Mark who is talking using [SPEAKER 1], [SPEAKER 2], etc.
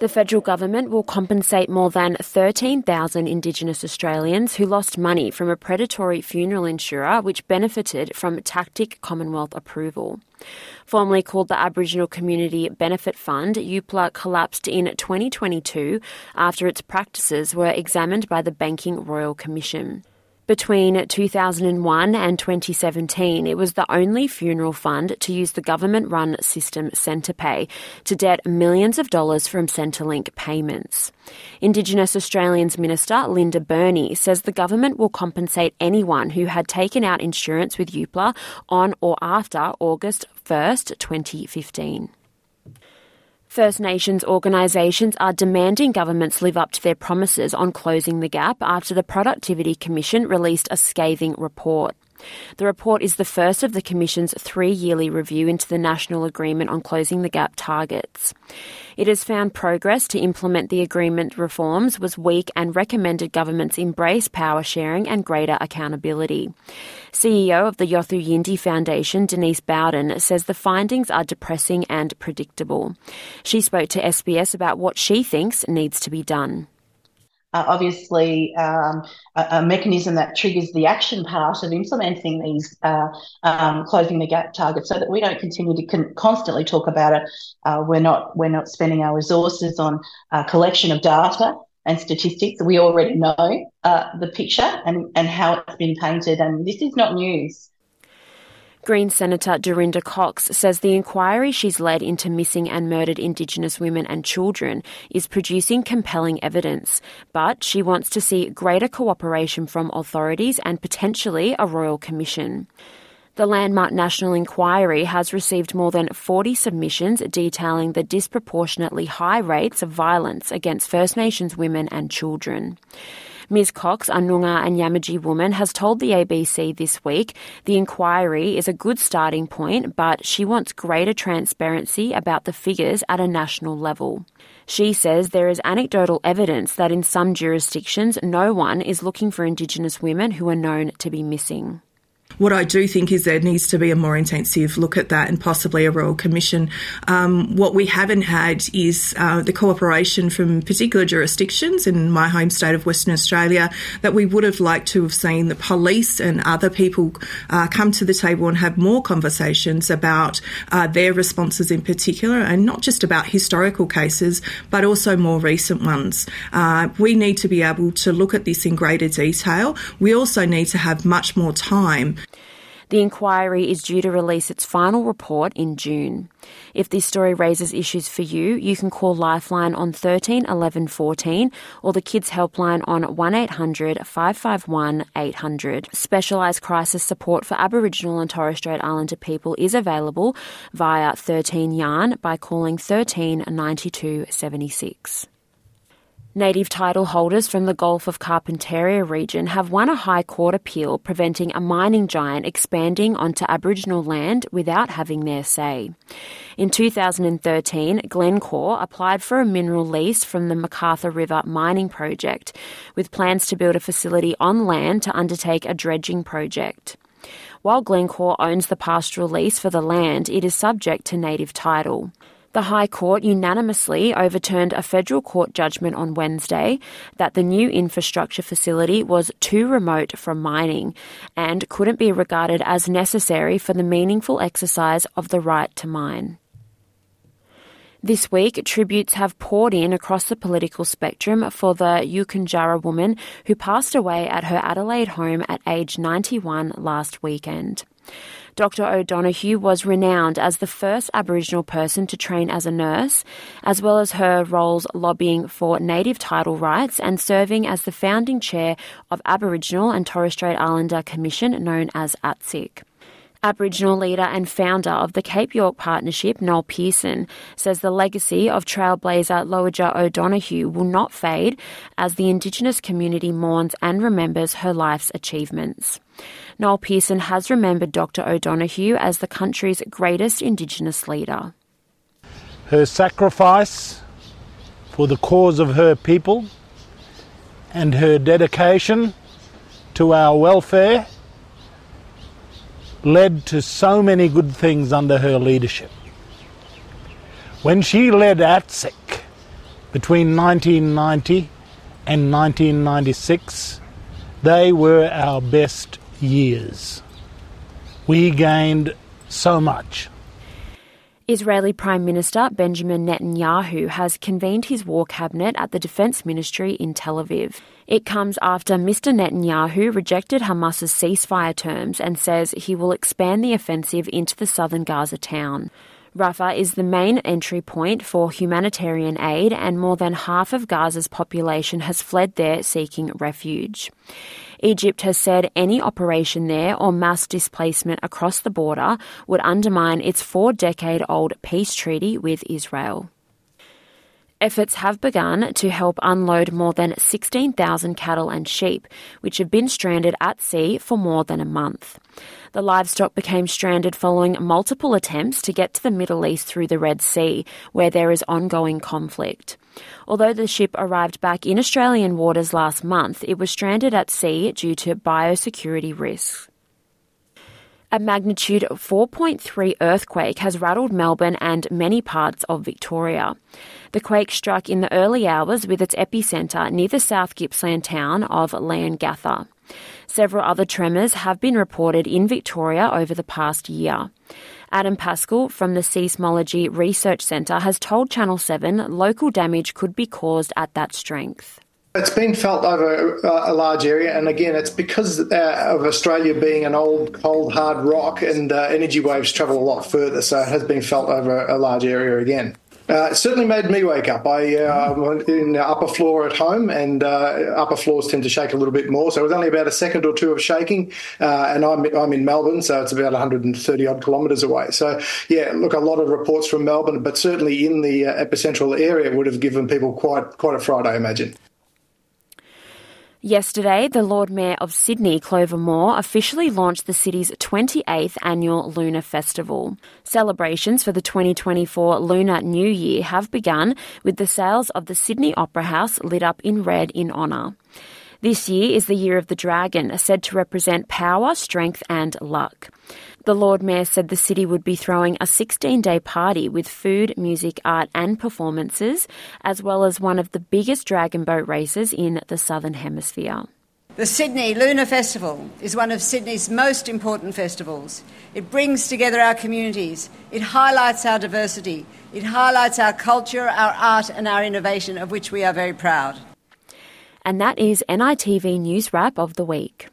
[SPEAKER 1] The federal government will compensate more than 13,000 Indigenous Australians who lost money from a predatory funeral insurer which benefited from Tactic Commonwealth approval. Formerly called the Aboriginal Community Benefit Fund, Youpla collapsed in 2022 after its practices were examined by the Banking Royal Commission. Between 2001 and 2017, it was the only funeral fund to use the government run system Centrepay to debt millions of dollars from Centrelink payments. Indigenous Australians Minister Linda Burney says the government will compensate anyone who had taken out insurance with Youpla on or after August 1st, 2015. First Nations organisations are demanding governments live up to their promises on closing the gap after the Productivity Commission released a scathing report. The report is the first of the Commission's three yearly review into the National Agreement on Closing the Gap targets. It has found progress to implement the agreement reforms was weak and recommended governments embrace power sharing and greater accountability. CEO of the Yothu Yindi Foundation, Denise Bowden, says the findings are depressing and predictable. She spoke to SBS about what she thinks needs to be done
[SPEAKER 2] uh, obviously um, a, a, mechanism that triggers the action part of implementing these uh, um, closing the gap targets, so that we don't continue to con- constantly talk about it. Uh, we're not we're not spending our resources on uh, collection of data and statistics. We already know uh, the picture and and how it's been painted, and this is not news.
[SPEAKER 1] Green Senator Dorinda Cox says the inquiry she's led into missing and murdered Indigenous women and children is producing compelling evidence, but she wants to see greater cooperation from authorities and potentially a royal commission. The Landmark National Inquiry has received more than 40 submissions detailing the disproportionately high rates of violence against First Nations women and children. Ms Cox, a Noongar and Yamatji woman, has told the ABC this week the inquiry is a good starting point, but she wants greater transparency about the figures at a national level. She says there is anecdotal evidence that in some jurisdictions no one is looking for Indigenous women who are known to be missing.
[SPEAKER 3] What I do think is there needs to be a more intensive look at that and possibly a Royal Commission. Um, what we haven't had is uh, the cooperation from particular jurisdictions in my home state of Western Australia that we would have liked to have seen the police and other people uh, come to the table and have more conversations about uh, their responses in particular and not just about historical cases but also more recent ones. Uh, we need to be able to look at this in greater detail. We also need to have much more time
[SPEAKER 1] the inquiry is due to release its final report in June. If this story raises issues for you, you can call Lifeline on 13 11 14 or the Kids Helpline on 1800 551 800. Specialised crisis support for Aboriginal and Torres Strait Islander people is available via 13 Yarn by calling 13 92 76. Native title holders from the Gulf of Carpentaria region have won a High Court appeal preventing a mining giant expanding onto Aboriginal land without having their say. In 2013, Glencore applied for a mineral lease from the McArthur River mining project, with plans to build a facility on land to undertake a dredging project. While Glencore owns the pastoral lease for the land, it is subject to native title. The High Court unanimously overturned a federal court judgment on Wednesday that the new infrastructure facility was too remote from mining and couldn't be regarded as necessary for the meaningful exercise of the right to mine. This week, tributes have poured in across the political spectrum for the Yankunytjatjara woman who passed away at her Adelaide home at age 91 last weekend. Dr. O'Donoghue was renowned as the first Aboriginal person to train as a nurse, as well as her roles lobbying for native title rights and serving as the founding chair of Aboriginal and Torres Strait Islander Commission known as ATSIC. Aboriginal leader and founder of the Cape York Partnership, Noel Pearson, says the legacy of trailblazer Lowitja O'Donoghue will not fade as the Indigenous community mourns and remembers her life's achievements. Noel Pearson has remembered Dr. O'Donoghue as the country's greatest Indigenous leader.
[SPEAKER 4] Her sacrifice for the cause of her people and her dedication to our welfare led to so many good things under her leadership. When she led ATSIC between 1990 and 1996, they were our best years. We gained so much.
[SPEAKER 1] Israeli Prime Minister Benjamin Netanyahu has convened his war cabinet at the Defence Ministry in Tel Aviv. It comes after Mr. Netanyahu rejected Hamas's ceasefire terms and says he will expand the offensive into the southern Gaza town. Rafah is the main entry point for humanitarian aid, and more than half of Gaza's population has fled there seeking refuge. Egypt has said any operation there or mass displacement across the border would undermine its four decade old peace treaty with Israel. Efforts have begun to help unload more than 16,000 cattle and sheep, which have been stranded at sea for more than a month. The livestock became stranded following multiple attempts to get to the Middle East through the Red Sea, where there is ongoing conflict. Although the ship arrived back in Australian waters last month, it was stranded at sea due to biosecurity risks. A magnitude 4.3 earthquake has rattled Melbourne and many parts of Victoria. The quake struck in the early hours with its epicentre near the South Gippsland town of Leongatha. Several other tremors have been reported in Victoria over the past year. Adam Pascale from the Seismology Research Centre has told Channel 7 local damage could be caused at that strength.
[SPEAKER 5] It's been felt over a large area, and again, it's because uh, of Australia being an old, cold, hard rock, and uh, energy waves travel a lot further, so it has been felt over a large area again. Uh, it certainly made me wake up. I uh, went in the upper floor at home, and uh, upper floors tend to shake a little bit more. So it was only about a second or two of shaking, uh, and I'm I'm in Melbourne, so it's about 130 odd kilometres away. So yeah, look, a lot of reports from Melbourne, but certainly in the epicentral area would have given people quite quite a fright, I imagine.
[SPEAKER 1] Yesterday, the Lord Mayor of Sydney, Clover Moore, officially launched the city's 28th annual Lunar Festival. Celebrations for the 2024 Lunar New Year have begun with the sails of the Sydney Opera House lit up in red in honour. This year is the Year of the Dragon, said to represent power, strength, and luck. The Lord Mayor said the city would be throwing a 16 day party with food, music, art, and performances, as well as one of the biggest dragon boat races in the Southern Hemisphere.
[SPEAKER 6] The Sydney Lunar Festival is one of Sydney's most important festivals. It brings together our communities, it highlights our diversity, it highlights our culture, our art, and our innovation, of which we are very proud.
[SPEAKER 1] And that is NITV News Wrap of the Week.